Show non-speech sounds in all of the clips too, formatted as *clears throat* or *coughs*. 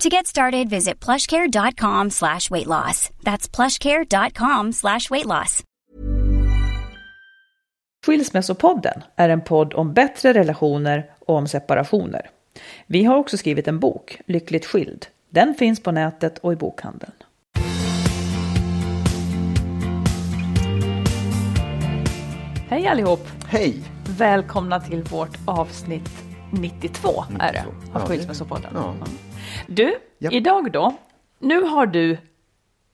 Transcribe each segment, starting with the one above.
To get started, visit plushcare.com slash weight loss. That's plushcare.com slash weight loss. Skilsmässopodden är en podd om bättre relationer och om separationer. Vi har också skrivit en bok, Lyckligt skild. Den finns på nätet och i bokhandeln. Hej allihop! Hej! Välkomna till vårt avsnitt 92 är det, av Skilsmässopodden. ja. Du, Ja. idag då. Nu har du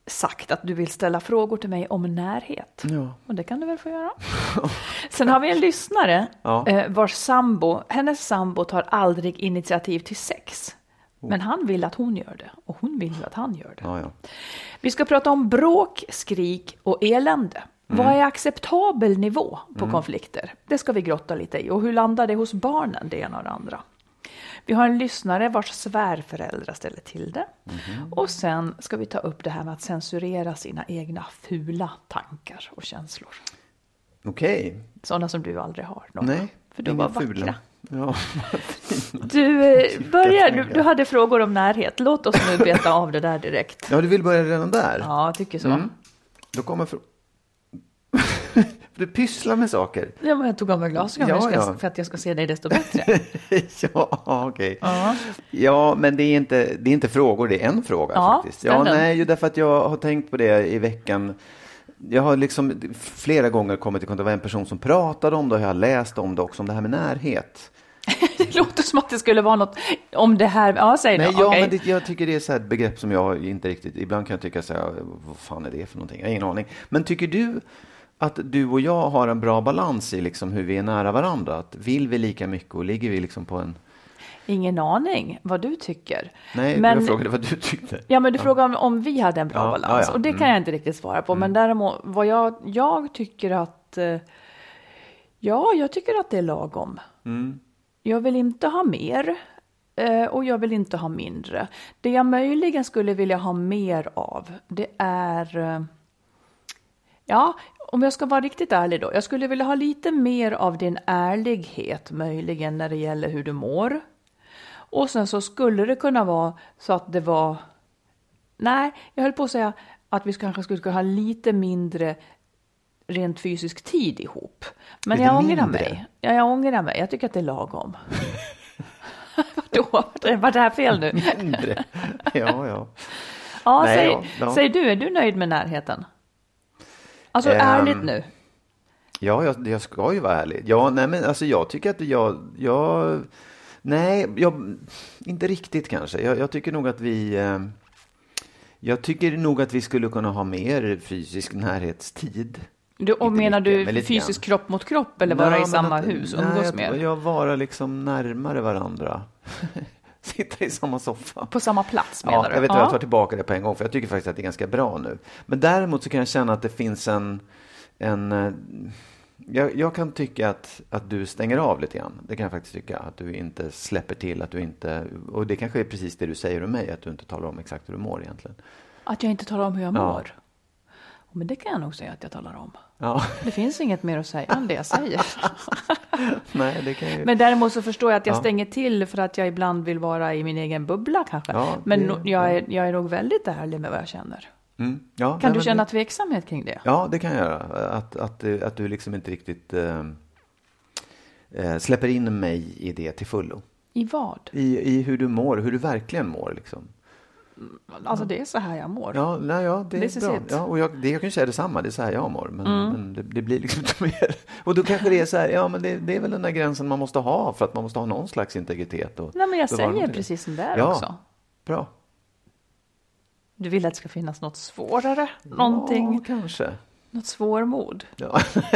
sagt att du vill ställa frågor till mig om närhet. Ja. Och det kan du väl få göra. *laughs* Sen har vi en lyssnare Ja. eh, vars sambo, hennes sambo tar aldrig initiativ till sex. Men han vill att hon gör det och hon vill att han gör det. Ja. Vi ska prata om bråk, skrik och elände. Mm. Vad är acceptabel nivå på konflikter? Det ska vi grotta lite i. Och hur landar det hos barnen, det ena och det andra? Vi har en lyssnare vars svärföräldrar ställer till det. Mhm. Och sen ska vi ta upp det här med att censurera sina egna fula tankar och känslor. Okej. Sådana som du aldrig har. Nora. Nej, För du inga var vackra. fula. Ja. *laughs* Du, eh, börjar, du, du hade frågor om närhet. Låt oss nu beta av det där direkt. ja, du vill börja redan där? Ja, jag tycker så. Mm. Då kommer *laughs* Du pysslar med saker. Ja, men jag tog av mig glasögonen Ja, ja. för att jag ska se dig desto bättre. *laughs* ja, okej. Ja. Ja, men det är, inte, det är inte frågor, det är en fråga Ja, faktiskt. Ja, den. nej, ju därför att jag har tänkt på det i veckan. Jag har liksom flera gånger kommit i kontakt med en person som pratade om det och jag har läst om det också, om det här med närhet. *laughs* Det låter som att det skulle vara något om det här. Ja, säg Nej, då. ja, Okej. men det, jag tycker det är så ett begrepp som jag inte riktigt, ibland kan jag tycka så här, vad fan är det för någonting? Jag har ingen aning. Men tycker du att du och jag har en bra balans i liksom hur vi är nära varandra? Att vill vi lika mycket och ligger vi liksom på en... Ingen aning vad du tycker. Nej, men, jag frågade vad du tyckte. Ja, men du frågade om, om vi hade en bra Ja, balans. ja, ja. Och det kan Mm. jag inte riktigt svara på. Men däremot, vad jag, jag tycker att... eh, Ja, jag tycker att det är lagom. Mm. Jag vill inte ha mer. eh, Och jag vill inte ha mindre. Det jag möjligen skulle vilja ha mer av, det är... eh, Ja, om jag ska vara riktigt ärlig då. Jag skulle vilja ha lite mer av din ärlighet möjligen när det gäller hur du mår. Och sen så skulle det kunna vara så att det var... Nej, jag höll på att säga att vi kanske skulle kunna ha lite mindre rent fysisk tid ihop. Men Lite jag ångrar mindre? mig. Ja, jag ångrar mig. Jag tycker att det är lagom. *laughs* Vadå? Var det här fel nu? Mindre. Ja, ja. Ja, Nej, säg, ja, ja. säg du, är du nöjd med närheten? Alltså Ehm, ärligt nu. Ja, jag, jag ska ju vara ärlig. Ja, nej, men alltså jag tycker att jag, jag nej, jag, inte riktigt kanske. Jag, jag tycker nog att vi, eh, jag tycker nog att vi skulle kunna ha mer fysisk närhetstid. Du, och menar mycket, du fysisk grann. kropp mot kropp eller vara Nej, i samma att- hus nej, umgås mer? Jag vara liksom närmare varandra. *laughs* Sitta i samma soffa. På samma plats menar Ja, du? jag vet vad jag tar tillbaka det på en gång, för jag tycker faktiskt att det är ganska bra nu. Men däremot så kan jag känna att det finns en... en eh, jag, jag kan tycka att, att du stänger av lite grann. Det kan jag faktiskt tycka. Att du inte släpper till, att du inte... Och det kanske är precis det du säger om mig, att du inte talar om exakt hur du mår egentligen. Att jag inte talar om hur jag Ja. Men det kan jag nog säga att jag talar om. Ja, Det finns inget mer att säga än det jag säger. *laughs* nej, det kan ju... Men däremot så förstår jag att jag Ja. stänger till för att jag ibland vill vara i min egen bubbla kanske. Ja, Men det- no- jag, är, jag är nog väldigt ärlig med vad jag känner. Mm, ja, Kan nej, du men känna det- tveksamhet kring det? Ja, det kan jag göra. Att, att, att du liksom inte riktigt eh, släpper in mig i det till fullo. I vad? I, I hur du mår, hur du verkligen mår. Liksom. Alltså det är så här jag mår. Ja, nej, ja det This är is bra. Ja, och jag, det, jag kan säga detsamma, det är så här jag mår. Men, Mm. men det, det blir liksom *laughs* inte mer. Och då kanske det är så här, ja men det, det är väl den där gränsen man måste ha för att man måste ha någon slags integritet. Och Nej men jag säger precis som det är Ja. också. Bra. Du vill att det ska finnas något svårare? Någonting? Ja, kanske. Något svårmod? Ja. *laughs*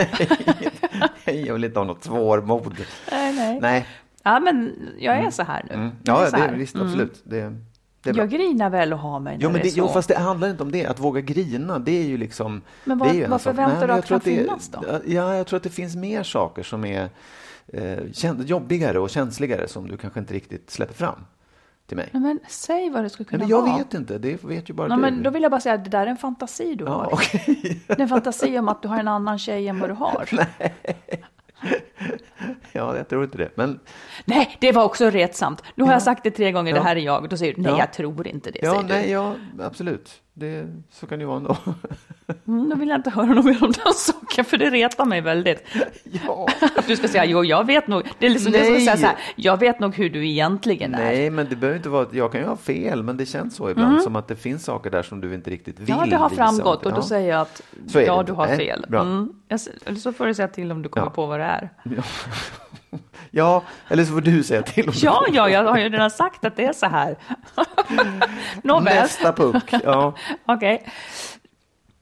Nej, jag vill inte ha något svårmod. Nej, nej. Nej. Ja men jag är så här nu. Mm. Är Ja, det är visst, Mm. absolut. Det, det är bra. Jag grinar väl och har mig Jo, men det jo, fast det handlar inte om det. Att våga grina, det är ju liksom... Men vad- det är vad förväntar Nej, du att kan finnas då? Ja, jag tror att det finns mer saker som är eh, jobbigare och känsligare som du kanske inte riktigt släpper fram till mig. Nej, men säg vad det skulle kunna Men jag vara. vet inte, det vet ju bara Nej, du. men då vill jag bara säga att det där är en fantasi du Ja, har. okej. Det är en fantasi om att du har en annan tjej än vad du har. *laughs* *laughs* ja, jag tror inte det. Men Nej, det var också retsamt. Nu har jag sagt det tre gånger, Ja. det här är jag. Då säger du, nej Ja. jag tror inte det. ja, nej, ja, absolut. Det, så kan det ju vara ändå. *laughs* Mm, då vill jag inte höra något mer om den saken, för det retar mig väldigt. *laughs* ja. Att du ska säga, jo jag vet nog. Det är liksom det som att Nej. säga så här, jag vet nog hur du egentligen är. Nej, men det behöver inte vara... att- Jag kan ju ha fel, men det känns så ibland som att det finns saker där som du inte riktigt vill Mm. Ja, det har visa. framgått och då Ja. säger jag att det ja, du har Nej, fel. Mm. Eller så får du säga till om du kommer Ja. på vad det är. Ja, *laughs* eller så får du säga till Ja, ja, jag har ju redan sagt att det är så här. Nåväl. Nästa puck. Ja. *laughs* Okej.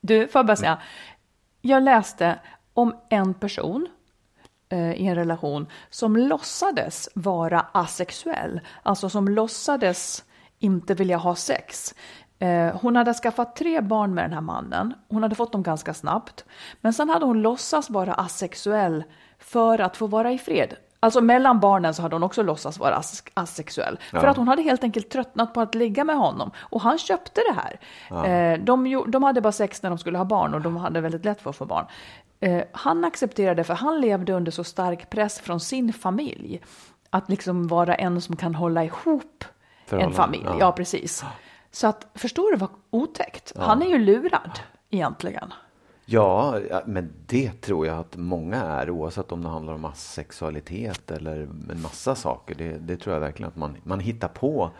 Du, får jag bara säga. Jag läste om en person eh, i en relation som låtsades vara asexuell. Alltså som låtsades inte vilja ha sex. Eh, hon hade skaffat tre barn med den här mannen. Hon hade fått dem ganska snabbt. Men sen hade hon låtsats vara asexuell för att få vara i fred. Alltså mellan barnen så hade hon också låtsats vara as- asexuell. För att hon hade helt enkelt tröttnat på att ligga med honom. Och han köpte det här. Eh, de, de hade bara sex när de skulle ha barn och de hade väldigt lätt för att få barn. Eh, han accepterade för han levde under så stark press från sin familj. Att liksom vara en som kan hålla ihop en familj. ja. Ja, precis. Så att, förstår du vad otäckt? Han är ju lurad egentligen. Ja, men det tror jag att många är oavsett om det handlar om sexualitet eller en massa saker. Det, det tror jag verkligen att man, man hittar på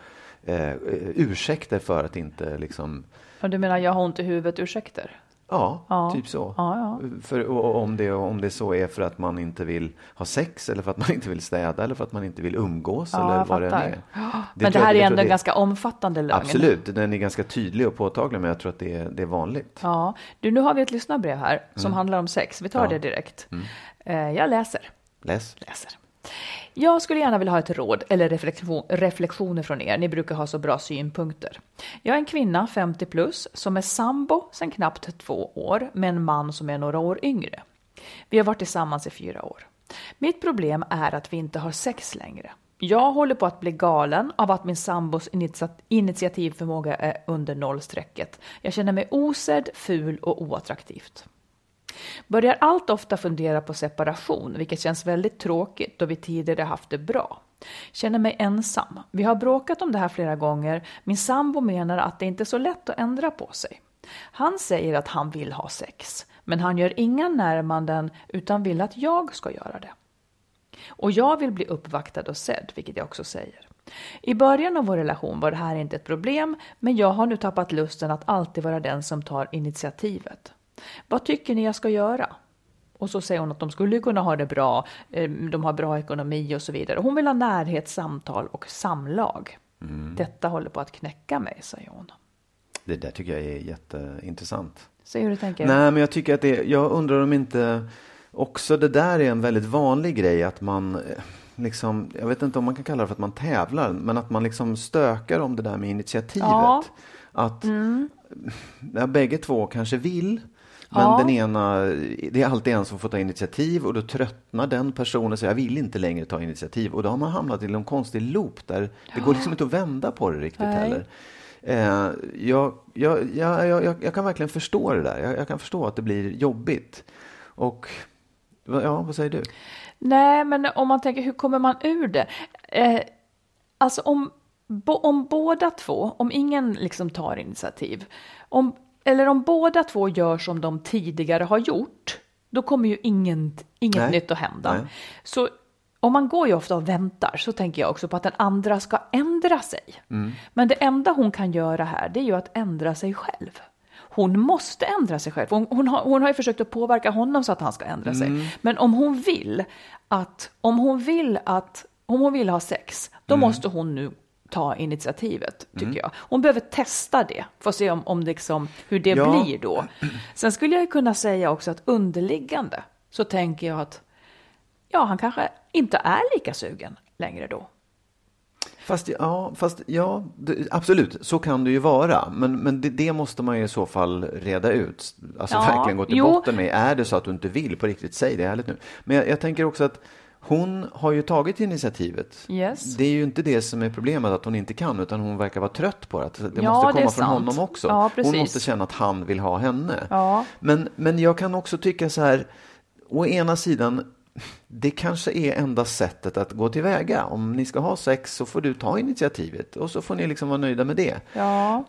eh, ursäkter för att inte liksom Och du menar jag har ont i huvudet, ursäkter? Ja, Ja. typ så. Ja, ja. För, och om, det, om det så är för att man inte vill ha sex eller för att man *laughs* inte vill städa eller för att man inte vill umgås eller vad det är. *gasps* Men det här jag- är ändå en det- ganska omfattande lögn. Absolut, den är ganska tydlig och påtaglig men jag tror att det är, det är vanligt. Ja, du, nu har vi ett lyssnarbrev här som handlar om sex. Vi tar Mm. Mm. det direkt. Eh, Jag läser. Läs. läser. Jag skulle gärna vilja ha ett råd eller reflektion, reflektioner från er. Ni brukar ha så bra synpunkter. Jag är en kvinna, 50 plus, som är sambo sedan knappt två år med en man som är några år yngre. Vi har varit tillsammans i fyra år. Mitt problem är att vi inte har sex längre. Jag håller på att bli galen av att min sambos initiativförmåga är under nollstrecket. Jag känner mig osedd, ful och oattraktivt. Börjar allt ofta fundera på separation, vilket känns väldigt tråkigt då vi tidigare haft det bra. Känner mig ensam. Vi har bråkat om det här flera gånger. Min sambo menar att det inte är så lätt att ändra på sig. Han säger att han vill ha sex, men han gör inga närmanden utan vill att jag ska göra det. Och jag vill bli uppvaktad och sedd, vilket jag också säger. I början av vår relation var det här inte ett problem, men jag har nu tappat lusten att alltid vara den som tar initiativet. Vad tycker ni jag ska göra? Och så säger hon att de skulle kunna ha det bra, eh, de har bra ekonomi och så vidare. Hon vill ha närhet, samtal och samlag. Detta håller på att knäcka mig, säger hon. Det där tycker jag är jätteintressant. Säg hur du tänker. Nej, men jag tycker att det, jag undrar om inte också det där är en väldigt vanlig grej att man eh, liksom, jag vet inte om man kan kalla det för att man tävlar, men att man liksom stökar om det där med initiativet. Ja. Att ja, bägge två kanske vill, men Ja. den ena, det är alltid en som får ta initiativ och då tröttnar den personen och säger jag vill inte längre ta initiativ. Och då har man hamnat i en konstig loop där det går liksom inte att vända på det riktigt Nej. heller. Eh, jag, jag, jag, jag, jag kan verkligen förstå det där. Jag, jag kan förstå att det blir jobbigt. Och ja, vad säger du? Nej, men om man tänker hur kommer man ur det? Eh, alltså om, bo, om båda två, om ingen liksom tar initiativ, om, eller om båda två gör som de tidigare har gjort, då kommer ju ingen, inget Nej. nytt att hända. Nej. Så och man går ju ofta och väntar, så tänker jag också på att den andra ska ändra sig. Mm. Men det enda hon kan göra här, det är ju att ändra sig själv. Hon måste ändra sig själv. Hon, hon, har, hon har ju försökt att påverka honom så att han ska ändra sig. Mm. Men om hon vill att, om hon vill att, om hon vill ha sex, då Mm. måste hon nu ta initiativet, tycker jag. Hon behöver testa det, för att se om, om liksom, hur det Ja. blir då. Sen skulle jag kunna säga också att underliggande så tänker jag att ja, han kanske inte är lika sugen längre då. Fast ja, fast, ja det, absolut, så kan det ju vara. Men, men det, det måste man ju i så fall reda ut. Alltså Ja, verkligen gå till jo. botten med. Är det så att du inte vill på riktigt, säg det ärligt nu. Men jag, jag tänker också att hon har ju tagit initiativet. Yes. Det är ju inte det som är problemet, att hon inte kan, utan hon verkar vara trött på det. Att Det Ja, måste det komma från sant. honom också. Ja, hon måste känna att han vill ha henne. Ja. Men, men jag kan också tycka så här, å ena sidan, det kanske är enda sättet att gå tillväga. Om ni ska ha sex så får du ta initiativet och så får ni liksom vara nöjda med det. Ja,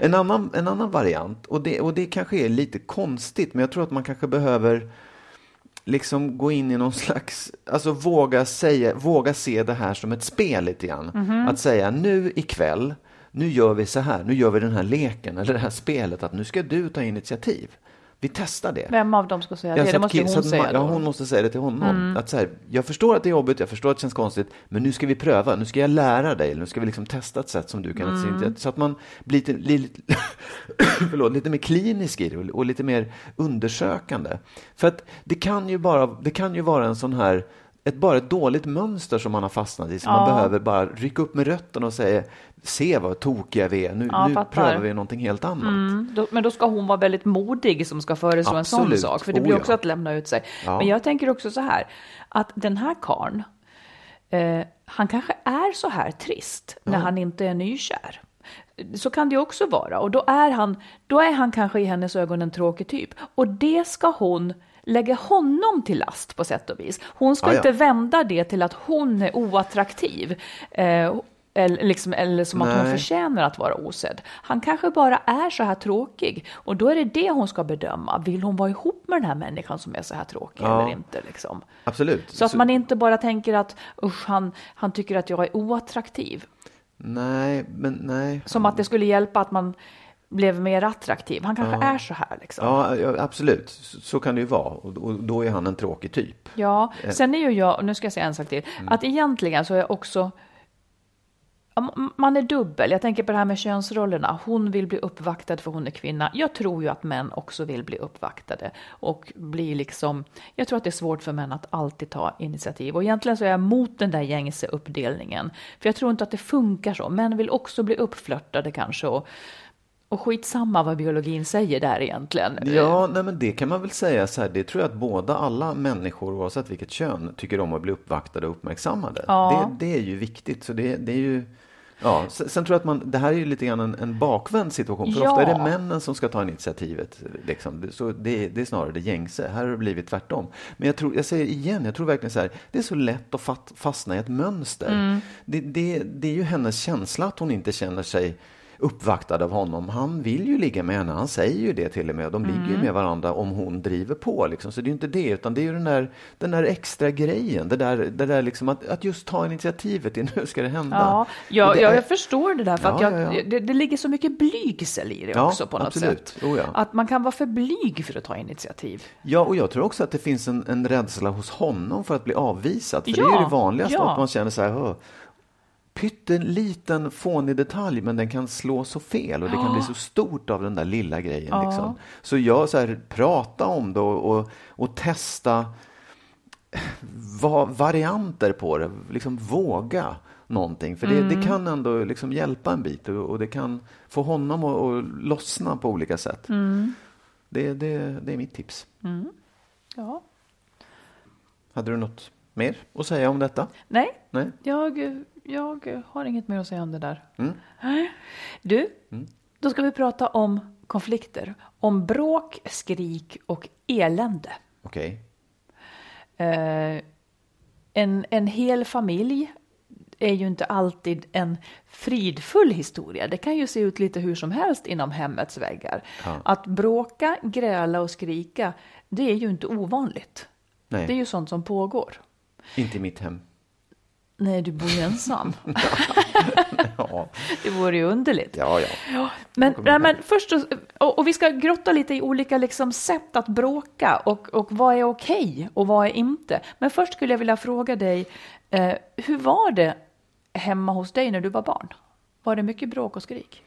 En annan, en annan variant, och det, och det kanske är lite konstigt, men jag tror att man kanske behöver liksom gå in i någon slags, alltså våga säga, våga se det här som ett spel lite grann. Mhm. Att säga nu ikväll, nu gör vi så här, nu gör vi den här leken eller det här spelet, att nu ska du ta initiativ. Vi testar det. vem av dem ska säga Ja, det? Det måste hon att säga man-. Mm. Ja, hon måste säga det till honom. Att så här, jag förstår att det är jobbigt, jag förstår att det känns konstigt, men nu ska vi pröva, nu ska jag lära dig, nu ska vi liksom testa ett sätt som du kan. Mm. Så att man blir lite, lite, *coughs* förlåt, lite mer klinisk i det och, och lite mer undersökande. För att det kan ju bara, det kan ju vara en sån här ett, bara ett dåligt mönster som man har fastnat i, som man Ja. behöver bara rycka upp med rötterna och säga, se vad tokiga vi är, nu, Ja, nu prövar vi någonting helt annat. Mm, då, men då ska hon vara väldigt modig som ska föreslå en sån Absolut. sak. För det Oh, blir ja. också att lämna ut sig. Ja. Men jag tänker också så här, att den här karn, eh, han kanske är så här trist när han inte är nykär. Så kan det också vara. Och då är, han, då är han kanske i hennes ögon en tråkig typ. Och det ska hon lägga honom till last på sätt och vis. Hon ska Ja, ja. inte vända det till att hon är oattraktiv. Eh, eller, liksom, eller som att hon Nej. förtjänar att vara osedd. Han kanske bara är så här tråkig. Och då är det det hon ska bedöma. Vill hon vara ihop med den här människan som är så här tråkig Ja. eller inte? Liksom. Absolut. Så att man inte bara tänker att usch, han, han tycker att jag är oattraktiv. Nej, men nej. Som att det skulle hjälpa att man blev mer attraktiv. Han kanske är så här liksom. Ja, ja, absolut. Så, kan det ju vara. Och, då är han en tråkig typ. Ja, sen är ju jag, nu ska jag säga en sak till, Mm. att egentligen så är jag också Ja, man är dubbel. Jag tänker på det här med könsrollerna. Hon vill bli uppvaktad för hon är kvinna. Jag tror ju att män också vill bli uppvaktade och bli liksom. Jag tror att det är svårt för män att alltid ta initiativ och egentligen så är jag mot den där gängse uppdelningen. För jag tror inte att det funkar så. Män vill också bli uppflörtade kanske och och skitsamma vad biologin säger där egentligen. Ja, nej, men det kan man väl säga så här. Det tror jag att båda alla människor, oavsett vilket kön, tycker om att bli uppvaktade och uppmärksammade. Ja. Det, det är ju viktigt. Så det, det är ju... Ja, sen, tror jag att man, det här är ju lite grann en, en bakvänd situation. För Ja. ofta är det männen som ska ta initiativet. Liksom. Så det, det är snarare det gängse. Här har det blivit tvärtom. Men jag, tror, jag säger igen, jag tror verkligen så här. Det är så lätt att fastna i ett mönster. Mm. Det, det, det är ju hennes känsla att hon inte känner sig uppvaktad av honom. Han vill ju ligga med henne, han säger ju det till och med. Och de ligger Mm. ju med varandra om hon driver på. Liksom. Så det är ju inte det, utan det är ju den där, den där extra grejen. Det där, det där liksom att, att just ta initiativet till *laughs* nu ska det hända. Ja, ja, det ja är- jag förstår det där för att Ja, jag, ja. Det, det ligger så mycket blygsel i det också på något absolut. sätt. Oh. Att man kan vara för blyg för att ta initiativ. Ja, och jag tror också att det finns en, en rädsla hos honom för att bli avvisad. För det är ju det vanligaste, att man känner så här, "Hö, pytteliten fånig detalj, men den kan slå så fel och det kan bli så stort av den där lilla grejen. Liksom. Så jag så här, prata om det och, och, och testa va, varianter på det, liksom våga någonting. För det, det kan ändå liksom hjälpa en bit och, och det kan få honom att, att lossna på olika sätt. Det, det, det är mitt tips. Ja. Hade du något mer att säga om detta? Nej, Nej? jag, jag har inget mer att säga om det där. Nej. Du, då ska vi prata om konflikter. Om bråk, skrik och elände. Okej. Eh, en, en hel familj är ju inte alltid en fridfull historia. Det kan ju se ut lite hur som helst inom hemmets väggar. Att bråka, gräla och skrika, det är ju inte ovanligt. Nej, Det är ju sånt som pågår. inte i mitt hem. Nej, du bor ju ensam. *laughs* Ja, Det vore ju underligt. ja. ja. Men, nej, men först, och, och vi ska grotta lite i olika liksom sätt att bråka och, och vad är okej och vad är inte. Men först skulle jag vilja fråga dig, eh, hur var det hemma hos dig när du var barn? Var det mycket bråk och skrik?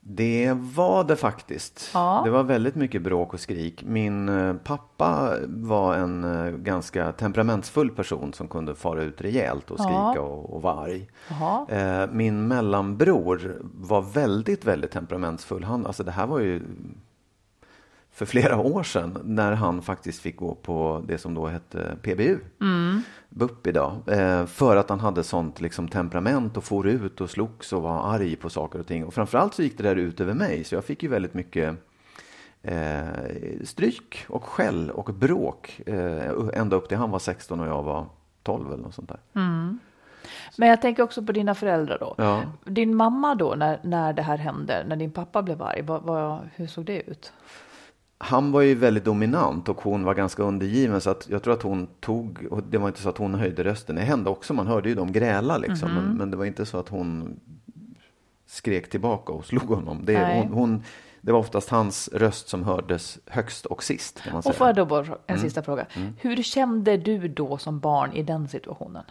Det var det faktiskt. Ja. Det var väldigt mycket bråk och skrik. Min eh, pappa var en eh, ganska temperamentsfull person som kunde fara ut rejält och skrika Ja. och, och vara arg. Jaha. Eh, Min mellanbror var väldigt, väldigt temperamentsfull. Han, alltså det här var ju för flera år sedan när han faktiskt fick gå på det som då hette PBU. BUP idag. Eh, för att han hade sånt liksom, temperament och for ut och slogs och var arg på saker och ting. Och framförallt så gick det där ut över mig. Så jag fick ju väldigt mycket eh, stryk och skäll och bråk. Eh, ända upp till han var 16 och jag var 12 eller något sånt där. Men jag tänker också på dina föräldrar då. Ja. Din mamma då, när, när det här hände, när din pappa blev arg, vad, vad, hur såg det ut? Han var ju väldigt dominant och hon var ganska undergiven så att jag tror att hon tog, och det var inte så att hon höjde rösten, det hände också, man hörde ju dem gräla liksom, men, men det var inte så att hon skrek tillbaka och slog honom. Det, hon, hon, det var oftast hans röst som hördes högst och sist kan man säga. Och får jag då bara en Mm. sista fråga. Hur kände du då som barn i den situationen?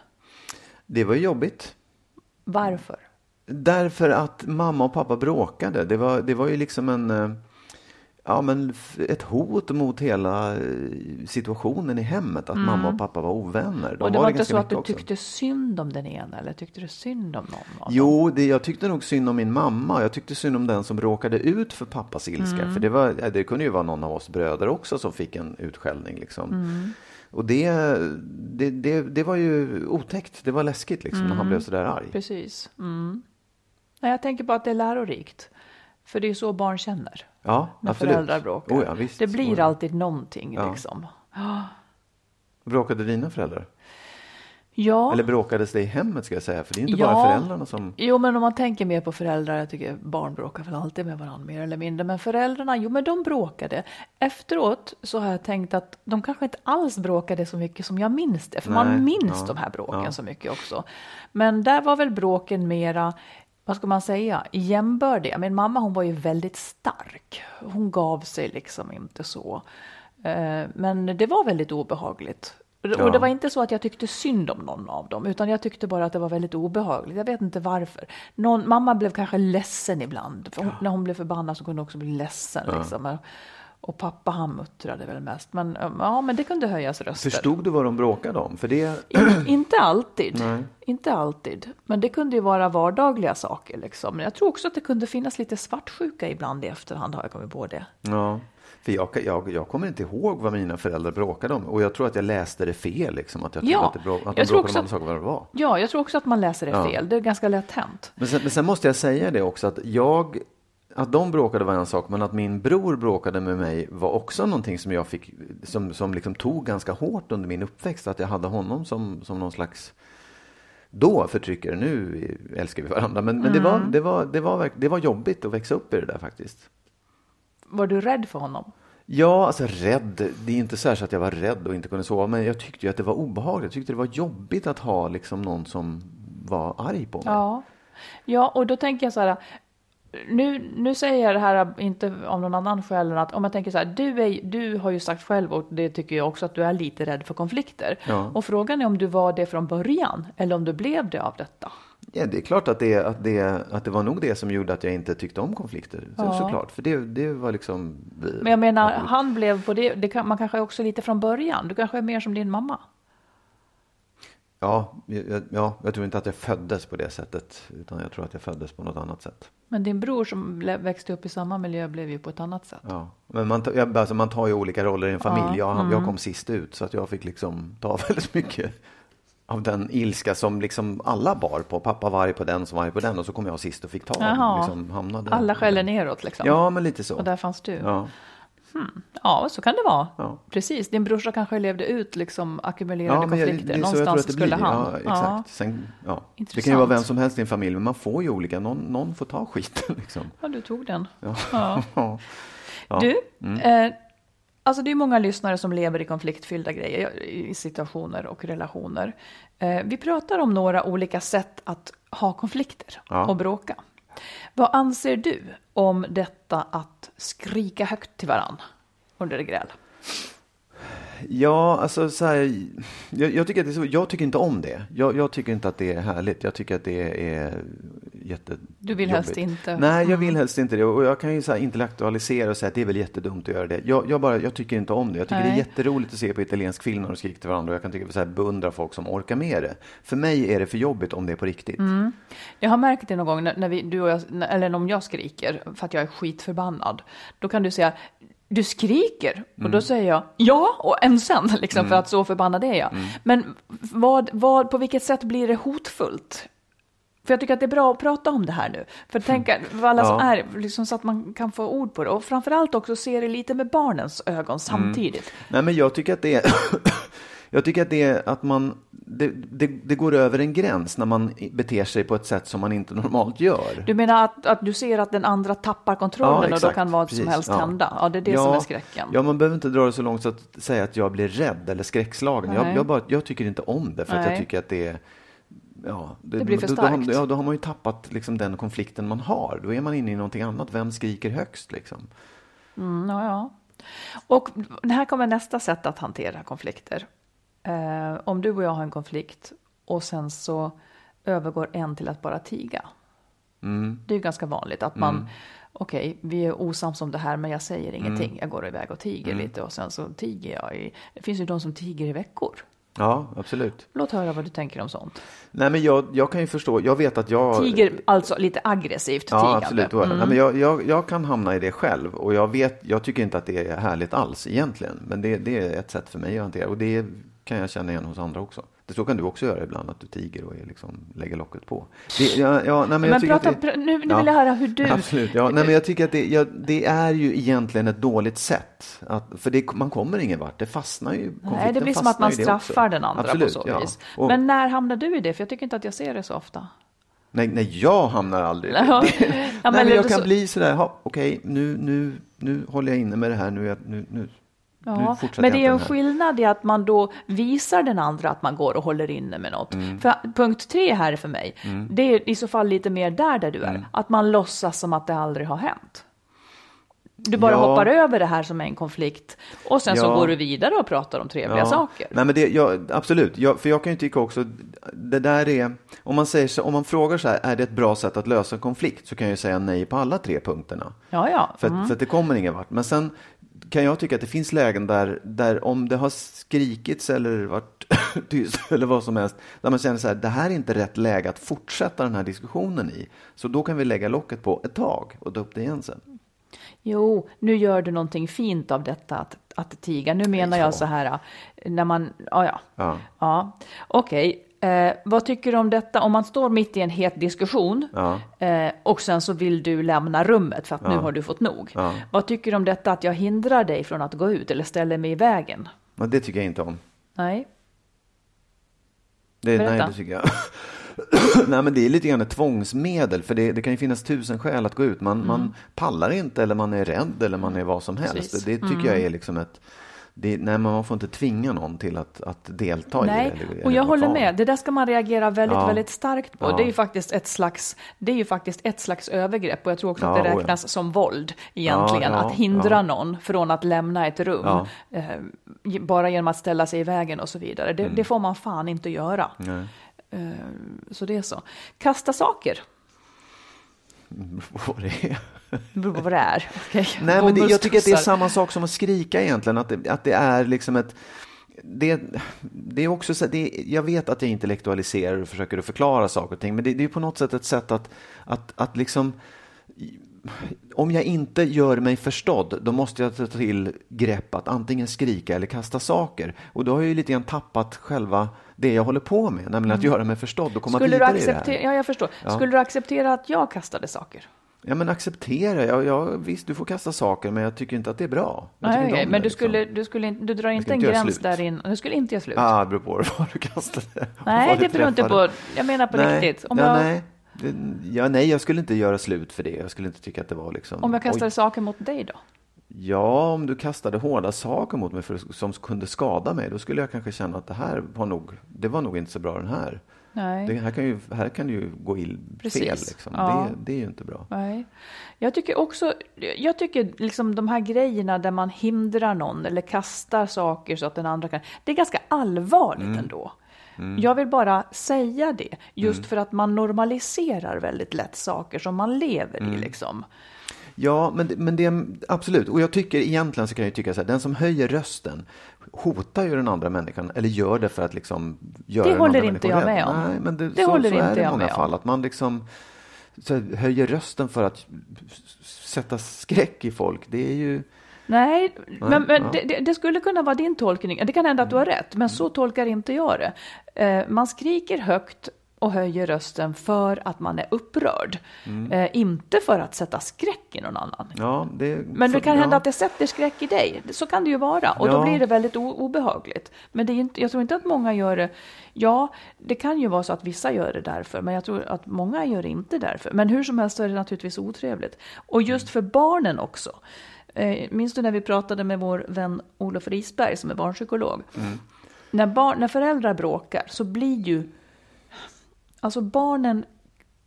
Det var jobbigt. Varför? Därför att mamma och pappa bråkade. Det var, det var ju liksom en, eh, ja, men ett hot mot hela eh, situationen i hemmet. Att mamma och pappa var ovänner. De Mm. och det var, inte ganska så att du också. tyckte synd om den ena eller tyckte du synd om någon? Jo, det, jag tyckte nog synd om min mamma. Jag tyckte synd om den som råkade ut för pappas ilska. Mm. För det, var, det kunde ju vara någon av oss bröder också som fick en utskällning. Liksom. Mm. Och det, det, det, det var ju otäckt. Det var läskigt liksom, när Mm. han blev så där arg. Precis. Mm. Nej, jag tänker på att det är lärorikt. För det är så barn känner. Ja, När absolut. föräldrar bråkar. Oh, ja, visst. det blir Oh, ja. alltid någonting Ja. liksom. Bråkade dina föräldrar? Ja. Eller bråkades det i hemmet ska jag säga? För det är inte Ja. bara föräldrarna som... Jo, men om man tänker mer på föräldrar, jag tycker barn bråkar väl alltid med varandra mer eller mindre, men föräldrarna, jo men de bråkade. Efteråt så har jag tänkt att de kanske inte alls bråkade så mycket som jag minns det, för man Nej, minns ja, de här bråken ja. så mycket också. Men där var väl bråken mera, vad ska man säga, jämbördiga. Min mamma hon var ju väldigt stark, hon gav sig liksom inte så. Eh, Men det var väldigt obehagligt. Och Ja. det var inte så att jag tyckte synd om någon av dem, utan jag tyckte bara att det var väldigt obehagligt. Jag vet inte varför. Någon, mamma blev kanske ledsen ibland. Hon, När hon blev förbannad så kunde hon också bli ledsen. Liksom. Och pappa han muttrade väl mest. Men, um, ja, men det kunde höjas röster. Förstod du vad de bråkade om? För det... In, inte alltid. *clears throat* Nej. Inte alltid. Men det kunde ju vara vardagliga saker. Liksom. Men jag tror också att det kunde finnas lite svartsjuka ibland i efterhand, har jag kommit på det. Ja, för jag, jag, jag kommer inte ihåg vad mina föräldrar bråkade om. Och jag tror att jag läste det fel, liksom. Att jag Ja, att, det brå, att de jag bråkade om att- saker vad det var. Ja, jag tror också att man läser det Ja. fel. Det är ganska lätt hänt. Men sen, men sen måste jag säga det också att jag, att de bråkade var en sak, men att min bror bråkade med mig var också någonting som jag fick, som, som liksom tog ganska hårt under min uppväxt. Att jag hade honom som, som någon slags då förtryckare, nu älskar vi varandra. Men, men det, var, det, var, det, var, det var jobbigt att växa upp i det där faktiskt. Var du rädd för honom? Ja, alltså rädd. Det är inte så att jag var rädd och inte kunde sova, men jag tyckte ju att det var obehagligt. Jag tyckte det var jobbigt att ha liksom någon som var arg på mig. Ja. ja, och då tänker jag så här. Nu, nu säger jag det här inte av någon annan skäl än att om jag tänker så här, du, är, du har ju sagt själv och det tycker jag också att du är lite rädd för konflikter. Ja. Och frågan är om du var det från början eller om du blev det av detta. Ja, det är klart att det, att, det, att det var nog det som gjorde att jag inte tyckte om konflikter. Så, Ja. Såklart, för det, det var liksom... Men jag menar, han blev på det, det kan, man kanske också lite från början. Du kanske är mer som din mamma. Ja, jag, ja, jag tror inte att jag föddes på det sättet, utan jag tror att jag föddes på något annat sätt. Men din bror som växte upp i samma miljö blev ju på ett annat sätt. Ja. Men man, jag, alltså man tar ju olika roller i en familj. Ja, Jag, jag kom sist ut, så att jag fick liksom ta *laughs* väldigt mycket av den ilska som liksom alla bar på. Pappa var arg på den som var arg på den och så kom jag sist och fick ta. Jaha. Liksom, hamnade. Alla skäller neråt liksom. Ja, men lite så. Och där fanns du. Ja. Ja, så kan det vara. Ja. Precis. Din brorsa kanske levde ut liksom ackumulerade Ja, konflikter. det Någonstans det skulle blir. han. Ja, exakt. Sen, ja. Det kan ju vara vem som helst i en familj, men man får ju olika. Någon, någon får ta skiten *laughs* liksom. Ja, du tog den. Ja. Ja. *laughs* Ja. Ja. Du, Mm. eh, alltså det är många lyssnare som lever i konfliktfyllda grejer, i situationer och relationer. Eh, vi pratar om några olika sätt att ha konflikter Ja. och bråka. Vad anser du om detta att skrika högt till varann under gräl? Ja, alltså så här, jag, jag, tycker att det så, jag tycker inte om det. Jag, jag tycker inte att det är härligt. Jag tycker att det är jätte Du vill helst inte. Nej, jag vill helst inte det. Och jag kan ju så här intellektualisera och säga att det är väl jättedumt att göra det. Jag, jag, bara, jag tycker inte om det. Jag tycker det är Nej. jätteroligt att se på italiensk film när de skriker till varandra. Och jag kan tycka så här, beundra folk som orkar med det. För mig är det för jobbigt om det är på riktigt. Mm. Jag har märkt det någon gång när, när vi, du och jag, eller om jag skriker för att jag är skitförbannad. Då kan du säga, du skriker. Och Mm. då säger jag, ja, och en sen, *laughs* liksom, för att så förbannad är jag. Mm. Men vad, vad, på vilket sätt blir det hotfullt? För jag tycker att det är bra att prata om det här nu. För tänka, för alla som Ja. är, liksom, så att man kan få ord på det. Och framförallt också se det lite med barnens Mm. ögon samtidigt. Nej, men jag tycker att det är... *laughs* jag tycker att det är att man... Det, det, det går över en gräns när man beter sig på ett sätt som man inte normalt gör. Du menar att, att du ser att den andra tappar kontrollen och då kan vad som Precis. helst Ja. hända? Ja, det är det ja, som är skräcken. Ja, man behöver inte dra det så långt så att säga att jag blir rädd eller skräckslagen. Jag, Nej. jag, bara, jag tycker inte om det för att jag Nej. tycker att det är... Ja, Det blir för då, då, har- starkt. ja, då har man ju tappat liksom, den konflikten man har. Då är man inne i någonting annat. Vem skriker högst? Liksom? Mm, ja, ja. Och här kommer nästa sätt att hantera konflikter. Eh, om du och jag har en konflikt och sen så övergår en till att bara tiga. Mm. Det är ju ganska vanligt att man, okej, vi är osams om det här men jag säger ingenting. Mm. Jag går iväg och tiger lite och sen så tiger jag i, det finns ju de som tiger i veckor. Ja, absolut. Låt höra vad du tänker om sånt. Nej, men jag, jag kan ju förstå. Jag vet att jag... Tiger, alltså lite aggressivt Ja, tigande. absolut. är det. Nej, men jag, jag, jag kan hamna i det själv och jag, vet, jag tycker inte att det är härligt alls egentligen. Men det, det är ett sätt för mig att hantera och det kan jag känna igen hos andra också. Det så kan du också göra ibland, att du tiger och är liksom, lägger locket på. Det, ja, ja, nej, men jag Men tycker prata, att det, nu, nu vill jag höra hur du... *laughs* Absolut, ja, nej, men jag tycker att det, ja, det är ju egentligen ett dåligt sätt. Att, för det, man kommer ingen vart, det fastnar ju. Nej, det blir som att man straffar den andra Absolut, på så ja. vis. Och, Men när hamnar du i det? För jag tycker inte att jag ser det så ofta. nej, nej, jag hamnar aldrig *laughs* Ja. det. *laughs* Ja, nej, men men eller jag kan så- bli sådär, "Ha, okej, nu, nu, nu håller jag inne med det här, nu, är jag- nu, nu, nu Ja, men det är en skillnad i att man då visar den andra att man går och håller inne med något. Mm. För punkt tre här för mig, det är i så fall lite mer där, där du Mm. är. Att man låtsas som att det aldrig har hänt. Du bara Ja. hoppar över det här som är en konflikt och sen så Ja. går du vidare och pratar om trevliga saker. Nej, men det, ja, absolut, jag, för jag kan ju tycka också, det där är, om man, säger så, om man frågar så här, är det ett bra sätt att lösa en konflikt? Så kan jag ju säga nej på alla tre punkterna. Ja, ja. För, att- för att det kommer ingen vart. Men sen kan jag tycka att det finns lägen där, där om det har skrikits eller varit *laughs* tyst eller vad som helst, där man känner så här, det här är inte rätt läge att fortsätta den här diskussionen i. Så då kan vi lägga locket på ett tag och ta upp det igen sen. Jo, nu gör du någonting fint av detta att, att tiga. Nu menar jag så. här, när man, ja, ja. Ja. Ja, okej. Eh, vad tycker du om detta? Om man står mitt i en het diskussion Ja. eh, och sen så vill du lämna rummet för att nu Ja. har du fått nog. Ja. Vad tycker du om detta att jag hindrar dig från att gå ut eller ställer mig i vägen? Men det tycker jag inte om. Nej. Det, nej, Berätta. det tycker jag. *clears throat* nej, men det är lite grann ett tvångsmedel, för det, det kan ju finnas tusen skäl att gå ut. Man, man pallar inte, eller man är rädd, eller man är vad som helst. Mm. Precis. Det tycker jag är liksom ett... Det, nej, man får inte tvinga någon till att, att delta i det. Nej, och jag håller med. Det där ska man reagera väldigt, Ja. väldigt starkt på. Ja. Det är ju faktiskt ett slags, det är ju faktiskt ett slags övergrepp och jag tror också att Ja, det oh ja. räknas som våld egentligen. Att hindra någon från att lämna ett rum eh, bara genom att ställa sig i vägen och så vidare. Det, det får man fan inte göra. Mm. Nej. Eh, så det är så. Kasta saker. Vad det är. Det beror på vad det är. Okay. *laughs* Nej, men det, jag tycker att det är samma sak som att skrika egentligen. Att det, att det är liksom ett... Det, det är också så, det, jag vet att jag intellektualiserar och försöker förklara saker och ting, men det, det är på något sätt ett sätt att, att, att liksom om jag inte gör mig förstådd, då måste jag ta till grepp att antingen skrika eller kasta saker. Och då har jag ju lite grann tappat själva det jag håller på med, nämligen att göra mig förstådd och komma Mm. Skulle du vidare i det här. acceptera, ja, jag förstår. Ja. Skulle du acceptera att jag kastade saker? Ja, men acceptera. Ja, ja, visst, du får kasta saker, men jag tycker inte att det är bra. Jag Nej, om men det, du, skulle, liksom. du, skulle, du drar inte en inte göra gräns där in. Du skulle inte göra slut. Ah, det beror på *laughs* vad du kastade. nej, det beror inte på. Jag menar på nej. riktigt. Om, ja, jag, nej. Ja, nej, jag skulle inte göra slut för det. Jag skulle inte tycka att det var liksom... om jag kastade oj. saker mot dig då? Ja, om du kastade hårda saker mot mig för, som kunde skada mig, då skulle jag kanske känna att det här var nog, det var nog inte så bra den här. Nej. Det här kan ju, här kan ju gå ill, Precis. fel. Liksom. Ja. Det, det är ju inte bra. Nej. Jag tycker också, jag tycker liksom de här grejerna där man hindrar någon eller kastar saker så att den andra kan, det är ganska allvarligt Mm. ändå. Jag vill bara säga det, just Mm. för att man normaliserar väldigt lätt saker som man lever Mm. i liksom. Ja, men, men det är absolut. Och jag tycker egentligen så kan jag tycka så här, den som höjer rösten hotar ju den andra människan eller gör det för att liksom göra Det håller inte jag rädd. med om. Nej, men det, Det så, håller så är inte det i många med om. fall. Att man liksom så höjer rösten för att sätta skräck i folk. Det är ju... Nej, men, men ja. det, det- skulle kunna vara din tolkning. Det kan hända att du har rätt, men så tolkar inte jag det. Eh, man skriker högt och höjer rösten för att man är upprörd. Eh, inte för att sätta skräck i någon annan. Ja, det, Men det kan ja. hända att det sätter skräck i dig. Så kan det ju vara. Och då Ja. blir det väldigt obehagligt. Men det är inte, jag tror inte att många gör det. Ja, det kan ju vara så att vissa gör det därför. Men jag tror att många gör det inte därför. Men hur som helst så är det naturligtvis otrevligt. Och just för barnen också. Eh, minns du när vi pratade med vår vän Olof Risberg som är barnpsykolog? När, barn, när föräldrar bråkar så blir ju Alltså barnen,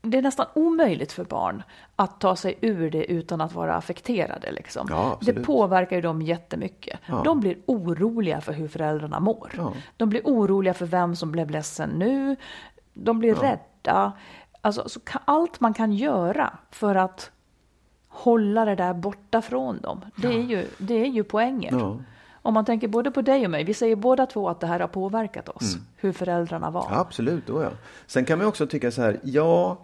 det är nästan omöjligt för barn att ta sig ur det utan att vara affekterade. Liksom. Ja, det påverkar ju dem jättemycket. Ja. De blir oroliga för hur föräldrarna mår. Ja. De blir oroliga för vem som blev ledsen nu. De blir rädda. Alltså, så allt man kan göra för att hålla det där borta från dem, det är ju, det är ju poängen. Ja. Om man tänker både på dig och mig, vi säger båda två att det här har påverkat oss, hur föräldrarna var. Absolut, då ja. Sen kan man också tycka så här, ja,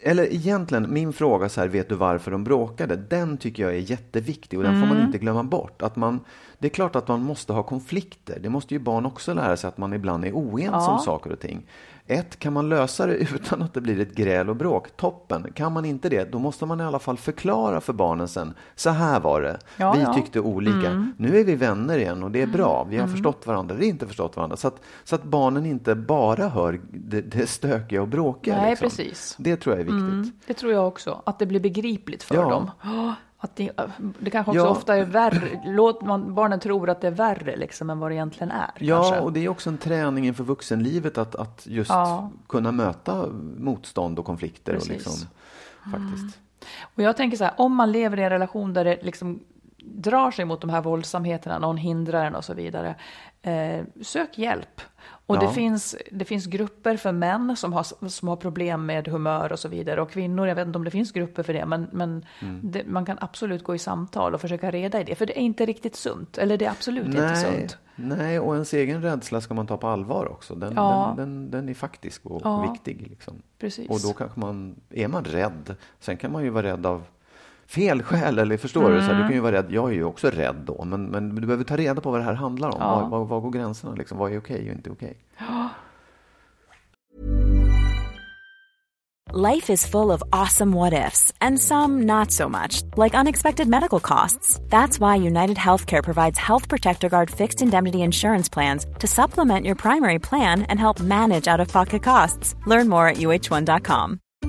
eller egentligen min fråga så här, vet du varför de bråkade? Den tycker jag är jätteviktig och den får man Mm. inte glömma bort. Att man, det är klart att man måste ha konflikter. Det måste ju barn också lära sig att man ibland är oense Ja. om saker och ting. Ett, kan man lösa det *laughs* utan att det blir ett gräl och bråk? Toppen. Kan man inte det, då måste man i alla fall förklara för barnen sen. Så här var det. Ja, vi ja. Mm. tyckte olika. Nu är vi vänner igen och det är bra. Vi har förstått varandra, vi har inte förstått varandra. Så att, så att barnen inte bara hör det, det stökiga och bråkiga. Nej, liksom. precis. Det tror jag är viktigt. Mm, det tror jag också, att det blir begripligt för Ja. dem. Att det, det kanske också Ja. ofta är värre, låt man, barnen tror att det är värre liksom än vad det egentligen är. Ja, kanske. och det är också en träning inför vuxenlivet att, att just Ja. kunna möta motstånd och konflikter. Och liksom, faktiskt. Och jag tänker så här, om man lever i en relation där det liksom drar sig mot de här våldsamheterna, någon hindrar en och så vidare, eh, sök hjälp. Och det, Ja. finns, det finns grupper för män som har, som har problem med humör och så vidare. Och kvinnor, jag vet inte om det finns grupper för det, men, men Mm. det, man kan absolut gå i samtal och försöka reda i det. För det är inte riktigt sunt, eller det är absolut inte Nej, sunt. nej, och ens egen rädsla ska man ta på allvar också. Den, Ja. den, den, den är faktisk och Ja. viktig. Liksom. Precis. Och då kanske man, är man rädd, sen kan man ju vara rädd av fel skäl, eller förstår du? Så här, du Mm. kan ju vara rädd, jag är ju också rädd då, men, men du behöver ta reda på vad det här handlar om. Ja. Var, var, var går gränserna? Liksom? Vad är okej och inte okej? Life is full of awesome what ifs, and some not so much, like unexpected medical costs. That's why United Healthcare provides Health Protector Guard fixed indemnity insurance plans to supplement your primary plan and help manage out of pocket costs. Learn more at uh1.com.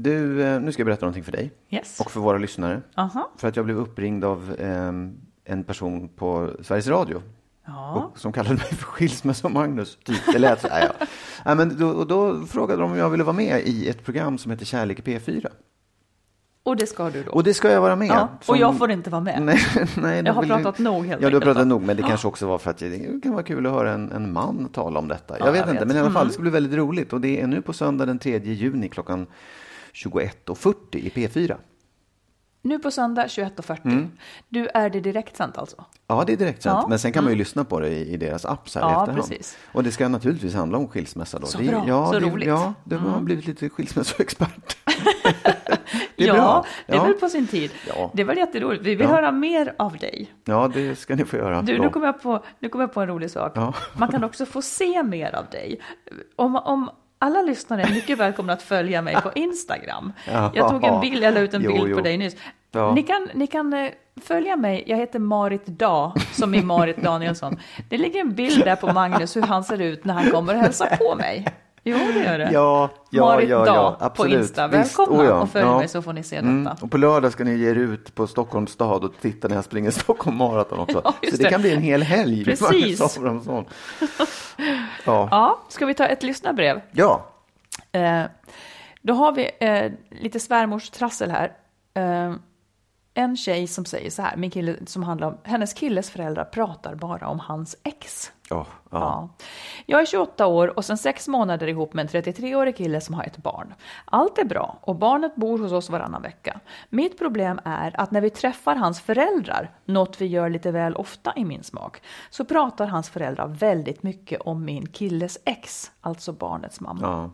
Du, eh, nu ska jag berätta någonting för dig Yes. och för våra lyssnare. Aha. För att jag blev uppringd av eh, en person på Sveriges Radio Ja. och, som kallade mig för Skilsmässo-Magnus. Typ. Det lät så. *laughs* Ja, ja. Ja, men då, och då frågade de om jag ville vara med i ett program som heter Kärlek i P4. Och det ska du då? Och det ska jag vara med. ja. Och Som- jag får inte vara med? *laughs* Nej, nej, Jag har pratat nog helt Ja, du har pratat då. nog, men det kanske också var för att det kan vara kul att höra en, en man tala om detta. Jag Ja, vet jag inte, vet. men i alla fall, Mm. det ska bli väldigt roligt. Och det är nu på söndag den 3 juni klockan 21.40 i P4. Nu på söndag 21.40. Mm. Du är det direktsänt alltså? Ja, det är direktsänt, Ja. men sen kan man ju lyssna på det i, i deras app så här Ja, efterhand. precis. Och det ska naturligtvis handla om skilsmässa då. Så det, bra, ja, så det, roligt. Ja, du har Mm. blivit lite skilsmässoexpert. *laughs* det är ja, bra. det är väl på sin tid. Ja. Det var jätteroligt. Vi vill Ja. höra mer av dig. Ja, det ska ni få göra. Du, nu kommer jag, på, nu kommer jag på en rolig sak. Man kan också få se mer av dig. Om, om alla lyssnare är mycket välkomna att följa mig på Instagram. *laughs* Ja. Jag tog en bild, jag la ut en Jo, bild jo. på dig nyss. Ja. Ni kan, ni kan eh, följa mig, jag heter Marit Da, som i Marit Danielsson. Det ligger en bild där på Magnus, hur han ser ut när han kommer och hälsar på mig. Jo, det gör det. Ja, ja, Marit ja, ja, på absolut. Insta. Visst, Välkomna oh ja, och följ ja. mig så får ni se detta. Mm. Och på lördag ska ni ge er ut på Stockholms stad och titta när jag springer *laughs* Stockholm Marathon också. *laughs* Ja, så det, det. kan bli en hel helg. Precis. *laughs* Ja. Ja, ska vi ta ett lyssnarbrev? ja. Eh, då har vi eh, lite svärmorstrassel här. Eh, en tjej som säger så här, min kille som handlar om, hennes killes föräldrar pratar bara om hans ex. Ja, ja. Ja. Jag är 28 år och sedan sex månader ihop med en 33-årig kille som har ett barn. Allt är bra och barnet bor hos oss varannan vecka. Mitt problem är att när vi träffar hans föräldrar, något vi gör lite väl ofta i min smak, så pratar hans föräldrar väldigt mycket om min killes ex, alltså barnets mamma. Ja.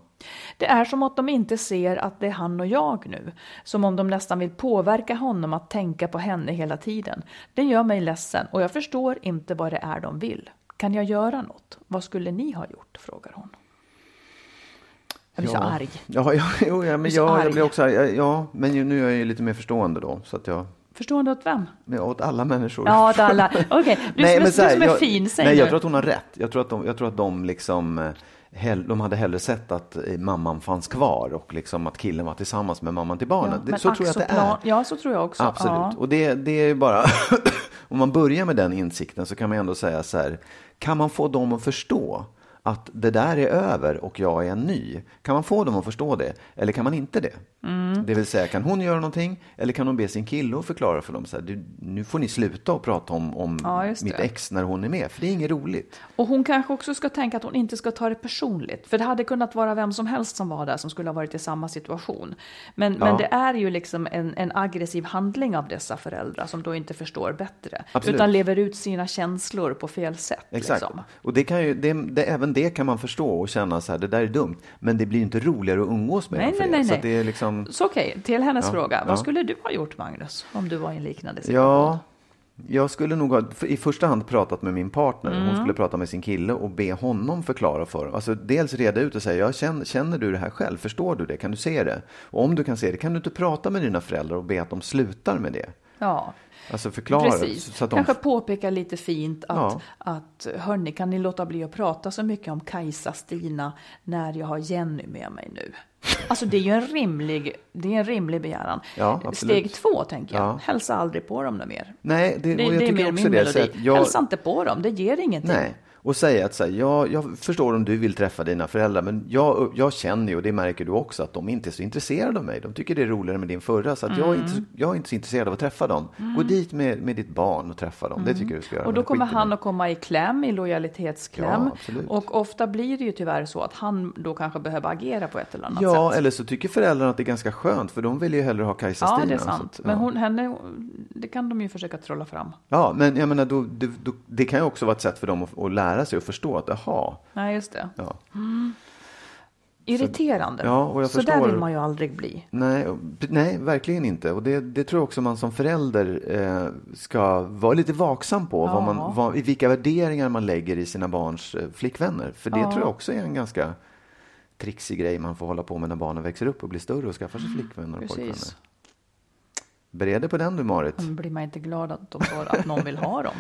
Det är som att de inte ser att det är han och jag nu. Som om de nästan vill påverka honom att tänka på henne hela tiden. Det gör mig ledsen och jag förstår inte vad det är de vill. Kan jag göra något? Vad skulle ni ha gjort? frågar hon. Jag blir så ja. arg. Ja, ja, *laughs* jo, ja, men så jag, arg. jag blir också arg. Ja, Ja, men nu är jag ju lite mer förstående då. Så att jag, Förstår du åt vem? men åt alla människor. Ja, åt alla. Okej, du, *laughs* Nej, som, men här, du som är jag, fin, säg Nej, nu. jag tror att hon har rätt. Jag tror att de, jag tror att de liksom eh, hell, de hade hellre sett att eh, mamman fanns kvar och liksom att killen var tillsammans med mamman till barnen. Ja, så tror jag att det är. Ja, så tror jag också. Absolut. Ja. Och det, det är bara, *coughs* om man börjar med den insikten så kan man ändå säga så här, kan man få dem att förstå att det där är över och jag är en ny? Kan man få dem att förstå det? Eller kan man inte det? Mm. Det vill säga, kan hon göra någonting? Eller kan hon be sin kille och förklara för dem så här, nu får ni sluta och prata om, om Ja, mitt ex när hon är med, för det är inget roligt. Och hon kanske också ska tänka att hon inte ska ta det personligt. För det hade kunnat vara vem som helst som var där som skulle ha varit i samma situation. Men, men Ja. det är ju liksom en, en aggressiv handling av dessa föräldrar som då inte förstår bättre. Absolut. Utan lever ut sina känslor på fel sätt. Exakt. Liksom. Och det kan ju, det, det, även det kan man förstå och känna så här, det där är dumt. Men det blir inte roligare att umgås med Nej, dem nej, nej, Så nej. det är liksom, Så okej, till hennes Ja, fråga. ja. Vad skulle du ha gjort Magnus? Om du var i en liknande situation? Ja, jag skulle nog ha i första hand pratat med min partner. Mm. Hon skulle prata med sin kille och be honom förklara för Alltså dels reda ut och säga, jag känner, känner du det här själv? Förstår du det? Kan du se det? Och om du kan se det, kan du inte prata med dina föräldrar och be att de slutar med det? Ja, Alltså förklara. precis. Så att de, Kanske påpeka lite fint att, Ja. att hörni, kan ni låta bli att prata så mycket om Kajsa, Stina, när jag har Jenny med mig nu? Alltså det är ju en rimlig, det är en rimlig begäran. Ja. Steg två, tänker jag. Ja. Hälsa aldrig på dem mer. Nej, det, Det, jag det är tycker mer också min det. melodi. jag, Hälsa inte på dem, det ger ingenting. Nej, och säga att så här, jag, jag förstår om du vill träffa dina föräldrar, men jag, jag känner ju, och det märker du också, att de inte är så intresserade av mig. De tycker det är roligare med din förra, så att jag, är inte, Mm. så- jag är inte så intresserad av att träffa dem. Gå dit med, med ditt barn och träffa dem, det tycker jag du ska göra. Mm. Och då kommer han att komma i kläm, i lojalitetskläm. Ja, och ofta blir det ju tyvärr så att han då kanske behöver agera på ett eller annat Ja, sätt. eller så tycker föräldrarna att det är ganska skönt, för de vill ju hellre ha Kajsa Ja, det är sant. att, Men ja. hon, henne, det kan de ju försöka trolla fram. Ja, men jag menar, då, det, då, det kan ju också vara ett sätt för dem att, att lära sig och förstå att, jaha, Nej, just det. ja. Irriterande. Ja, och jag så där vill man ju aldrig bli. Nej, nej, verkligen inte. Och det, det tror jag också man som förälder eh, ska vara lite vaksam på. Vad Ja. man, vad, i vilka värderingar man lägger i sina barns eh, flickvänner. För det Ja. tror jag också är en ganska trixig grej man får hålla på med när barnen växer upp och blir större och skaffar sig flickvänner och pojkvänner. Bered dig på den du Marit. Men blir man inte glad att, de får, att någon vill ha dem?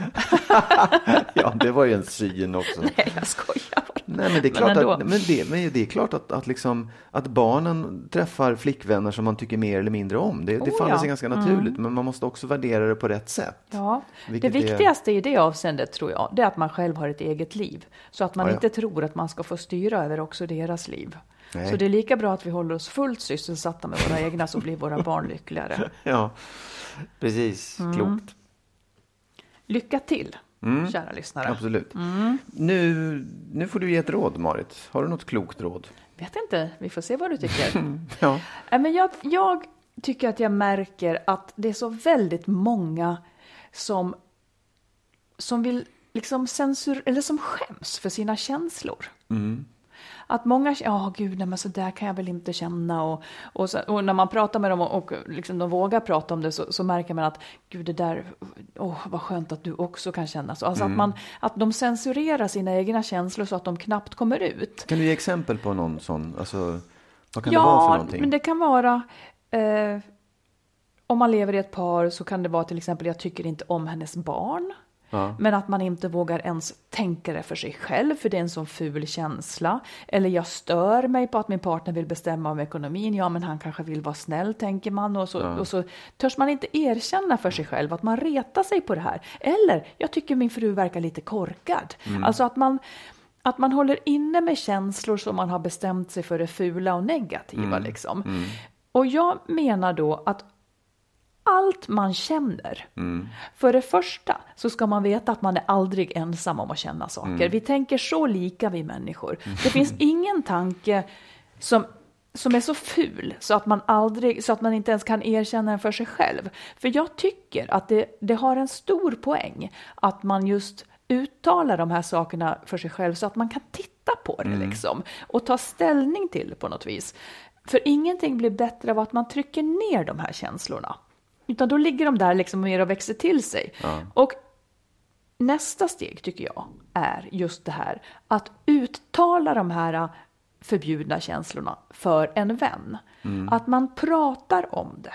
*laughs* Ja, det var ju en syn också. *laughs* Nej, jag skojar bara. Nej, men det är Men klart, ändå. att, men det, men det är klart att, att, liksom, att barnen träffar flickvänner som man tycker mer eller mindre om. Det, det Oh, faller ja. sig ganska naturligt, men man måste också värdera det på rätt sätt. Ja, det Vilket är- viktigaste i det avseendet tror jag, det är att man själv har ett eget liv. Så att man Ja, ja. inte tror att man ska få styra över också deras liv. Nej. Så det är lika bra att vi håller oss fullt sysselsatta med våra egna så blir våra barn lyckligare. *laughs* Ja, precis. Mm. Klokt. Lycka till, kära lyssnare. Mm. Absolut. Mm. Nu, nu får du ge ett råd, Marit. Har du något klokt råd? Vet inte, vi får se vad du tycker. *laughs* Ja. Nej, men jag, jag tycker att jag märker att det är så väldigt många som, som vill liksom censur eller som skäms för sina känslor. Att många, ja gud, nej, men så där kan jag väl inte känna och, och, så, och när man pratar med dem och, och liksom de vågar prata om det så, så märker man att gud det där, åh vad skönt att du också kan känna så. Alltså att, man, att de censurerar sina egna känslor så att de knappt kommer ut. Kan du ge exempel på någon sån? Alltså, vad kan det vara för Ja, någonting? men det kan vara eh, om man lever i ett par så kan det vara till exempel jag tycker inte om hennes barn. Ja. Men att man inte vågar ens tänka det för sig själv för det är en sån ful känsla. Eller jag stör mig på att min partner vill bestämma om ekonomin. Ja, men han kanske vill vara snäll tänker man och så, och så törs man inte erkänna för sig själv att man retar sig på det här. Eller jag tycker min fru verkar lite korkad. Alltså att man att man håller inne med känslor som man har bestämt sig för är fula och negativa. Liksom. Och jag menar då att allt man känner. För det första så ska man veta att man är aldrig ensam om att känna saker. Vi tänker så lika vi människor. Det finns ingen tanke som som är så ful så att man aldrig, så att man inte ens kan erkänna den för sig själv. För jag tycker att det, det har en stor poäng att man just uttalar de här sakerna för sig själv så att man kan titta på det liksom och ta ställning till det på något vis. För ingenting blir bättre av att man trycker ner de här känslorna. Utan då ligger de där liksom mer och växer till sig. Och nästa steg tycker jag är just det här att uttala de här förbjudna känslorna för en vän. Att man pratar om det.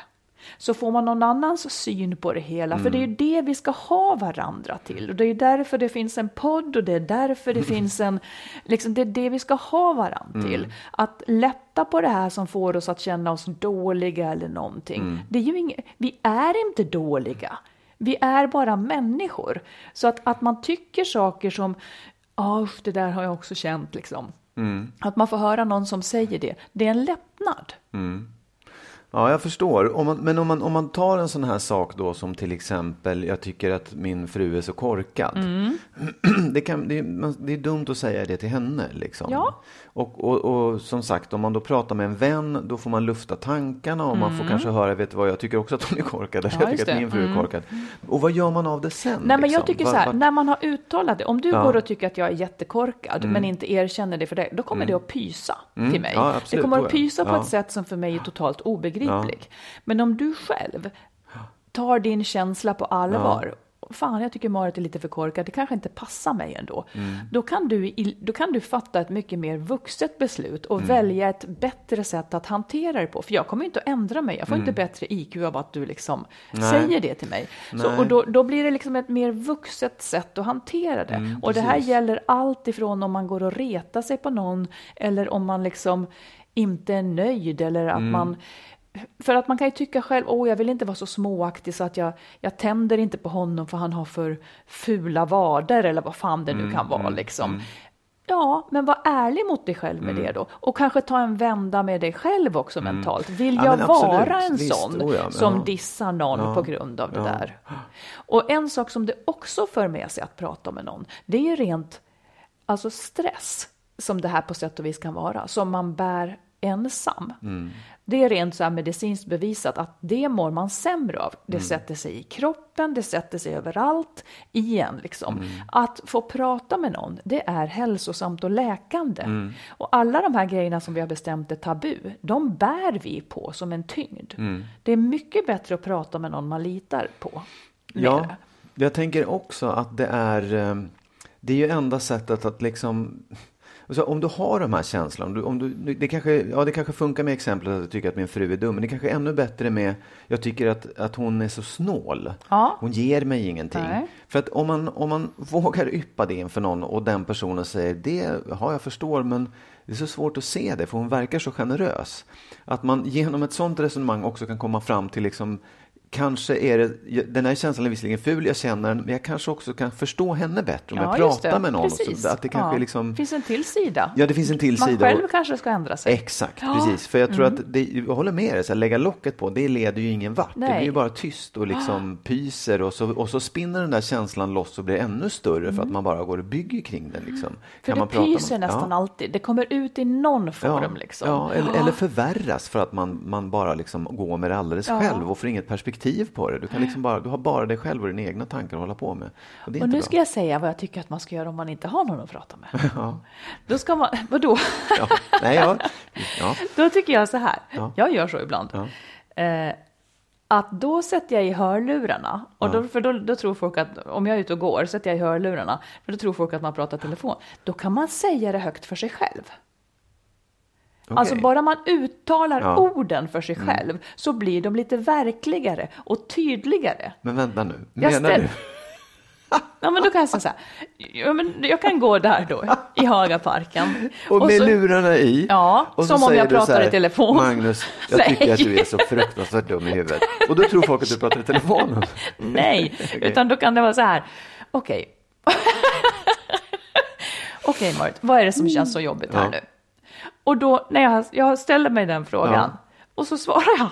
Så får man någon annans syn på det hela. För det är ju det vi ska ha varandra till. Och det är därför det finns en podd och det är därför det *laughs* finns en... Liksom, det är det vi ska ha varandra till. Att lätta på det här som får oss att känna oss dåliga eller någonting. Det är ju inget, vi är inte dåliga. Vi är bara människor. Så att, att man tycker saker som, ja usch, det där har jag också känt liksom. Att man får höra någon som säger det, det är en lättnad. Ja, jag förstår. Om man, men om man, om man tar en sån här sak då som till exempel, jag tycker att min fru är så korkad. Mm. *clears throat* Det, kan, det, är, det är dumt att säga det till henne. Liksom. Ja. Och, och, och som sagt, om man då pratar med en vän, då får man lufta tankarna och man får kanske höra, vet du vad, jag tycker också att hon är korkad. Eller Mm. Ja, jag tycker att det. Mm. min fru är korkad. Och vad gör man av det sen? Nej, men jag liksom? tycker Va- så här, va- när man har uttalat det, om du Ja. Mm. går och tycker att jag är jättekorkad men inte erkänner det för dig, då kommer det att pysa till mig. Ja, absolut, det kommer att pysa på ett sätt som för mig är totalt obegripligt. Men om du själv tar din känsla på allvar, fan jag tycker Marit är lite för korkad, det kanske inte passar mig ändå. Mm. Då, kan du, då kan du fatta ett mycket mer vuxet beslut och Mm. välja ett bättre sätt att hantera det på. För jag kommer inte att ändra mig, jag får inte bättre IQ av att du liksom Mm. Nej. säger det till mig. Så, och då, då blir det liksom ett mer vuxet sätt att hantera det. Mm, och det här gäller allt ifrån om man går och retar sig på någon eller om man liksom inte är nöjd eller att Mm. man för att man kan ju tycka själv, åh jag vill inte vara så småaktig så att jag, jag tänder inte på honom för han har för fula vader eller vad fan det nu Mm, kan vara liksom. Ja, men var ärlig mot dig själv med Mm. det då. Och kanske ta en vända med dig själv också mentalt. Vill Ja, jag vara en Visst, sån oh ja, som ja. dissar någon Ja, på grund av det där? Och en sak som det också för med sig att prata med någon, det är ju rent alltså stress som det här på sätt och vis kan vara, som man bär ensam. Det är rent så medicinskt bevisat att det mår man sämre av. Det sätter sig i kroppen, det sätter sig överallt igen. Liksom. Att få prata med någon, det är hälsosamt och läkande. Och alla de här grejerna som vi har bestämt är tabu, de bär vi på som en tyngd. Det är mycket bättre att prata med någon man litar på. Ja, jag tänker också att det är, eh, det är ju enda sättet att liksom så om du har de här känslorna, om du, om du, det, kanske, ja, det kanske funkar med exemplet att du tycker att min fru är dum, men det kanske är ännu bättre med, jag tycker att, att hon är så snål. Ja. Hon ger mig ingenting. Nej. För att om man, om man vågar yppa det inför någon och den personen säger det, ja jag förstår, men det är så svårt att se det, för hon verkar så generös. Att man genom ett sånt resonemang också kan komma fram till liksom Kanske är det, den här känslan är visserligen ful, jag känner den, men jag kanske också kan förstå henne bättre om jag just pratar det. med någon. Precis. Så att det kanske ja. liksom, finns en till sida. ja, det finns en till Man sida. själv och- kanske ska ändra sig. Exakt, Ja. precis. För jag tror att det, jag håller med dig, så här, lägga locket på, det leder ju ingen vart. Det Nej. blir ju bara tyst och liksom pyser och så, och så spinner den där känslan loss och blir ännu större för att man bara går och bygger kring den. Liksom. Mm. För Kan man det med- pyser nästan ja. alltid. Det kommer ut i någon form liksom. Ja, eller, eller förvärras för att man, man bara liksom går med det alldeles Ja. själv och får inget perspektiv på det. Du, kan liksom bara, du har bara dig själv och dina egna tankar att hålla på med. Och Och nu bra. ska jag säga vad jag tycker att man ska göra om man inte har någon att prata med. *laughs* Då ska man, vadå? Ja. Nej, ja. Ja. *laughs* Då tycker jag så här, Ja. jag gör så ibland. Eh, att då sätter jag i hörlurarna, och då, för då, då tror folk att om jag är ute och går sätter jag i hörlurarna, för då tror folk att man pratar telefon. Då kan man säga det högt för sig själv. Alltså Okej. bara man uttalar Ja. Mm. orden för sig själv så blir de lite verkligare och tydligare. Men vänta nu, Jag menar ställ- du? *laughs* Ja men då kan jag säga så här, ja, men jag kan gå där då i Hagaparken. *laughs* Och med så- lurarna i. Ja, och som om jag pratar här, i telefon. Magnus, jag Nej. *laughs* tycker att du är så fruktansvärt dum i huvudet. Och då tror folk att du pratar i telefon. Nej, utan då kan det vara så här, okej. okej Marit, vad är det som känns så jobbigt här Ja. nu? Och då när jag, jag ställer mig den frågan Ja. och så svarar jag,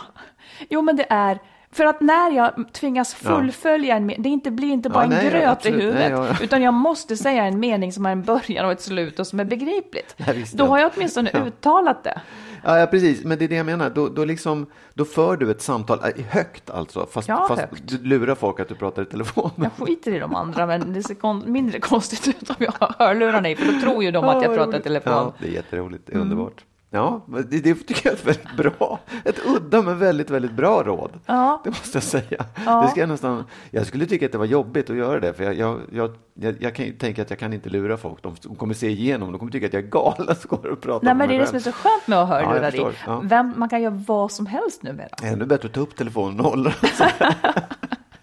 jo men det är för att när jag tvingas fullfölja en mening, det inte, blir inte bara Ja, nej, en gröt absolut. i huvudet, Nej, ja, utan jag måste säga en mening som har en början och ett slut och som är begripligt. Då har jag åtminstone Ja. uttalat det. Ja, ja, precis. Men det är det jag menar. Då, då, liksom, då för du ett samtal äh, högt alltså. Fast, Ja, fast högt. du lurar folk att du pratar i telefon. Jag skiter i de andra, men det ser kon- mindre konstigt ut om jag har hörlurarna i, för då tror ju de att jag pratar i telefon. Ja, det är jätteroligt. Det är underbart. Ja, det, det tycker jag är ett väldigt bra, ett udda men väldigt, väldigt bra råd. Ja. Det måste jag säga. Ja. Det ska jag, nästan, jag skulle tycka att det var jobbigt att göra det, för jag, jag, jag, jag, jag kan tänka att jag kan inte lura folk. De kommer se igenom, de kommer tycka att jag är galen *laughs* som går och pratar Nej, men det är det som är så skönt med att ha Ja, i. Ja. Vem, man kan göra vad som helst numera. Ännu bättre att ta upp telefonen och hålla *laughs*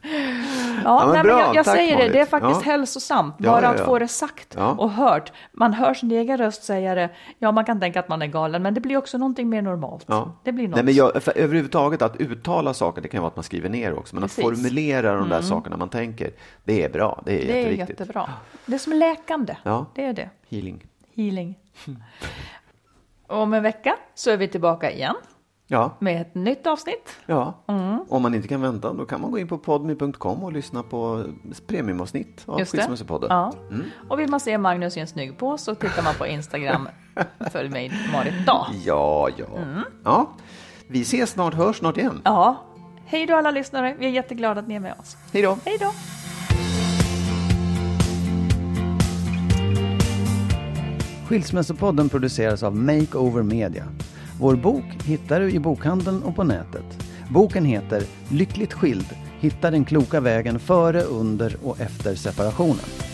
*laughs* Ja, men nej, bra. jag, jag Tack, säger det, det är faktiskt Ja. hälsosamt. Bara ja, att få det sagt och hört. Man hör sin egen röst säga det. Ja, man kan tänka att man är galen, men det blir också någonting mer normalt. Det blir något. Nej, men jag, för överhuvudtaget att uttala saker, det kan vara att man skriver ner också, men Precis. Mm. att formulera de där sakerna man tänker, det är bra, det är det är jättebra. Det är som läkande. Det är det. Healing. Healing. *laughs* Om en vecka så är vi tillbaka igen Ja, med ett nytt avsnitt. ja. Mm. om man inte kan vänta då kan man gå in på podme.com och lyssna på premiumavsnitt av. Skilsmässopodden. Ja. Och vill man se Magnus i en snygg på så tittar man på Instagram. *laughs* Följ mig Marit Dag. Ja, ja. ja. Vi ses snart, hörs snart igen. Mm. Ja. Hej då alla lyssnare. Vi är jätteglada att ni är med oss. Hej då. Hej då. Skilsmässopodden produceras av Makeover Media. Vår bok hittar du i bokhandeln och på nätet. Boken heter Lyckligt skild. Hitta den kloka vägen före, under och efter separationen.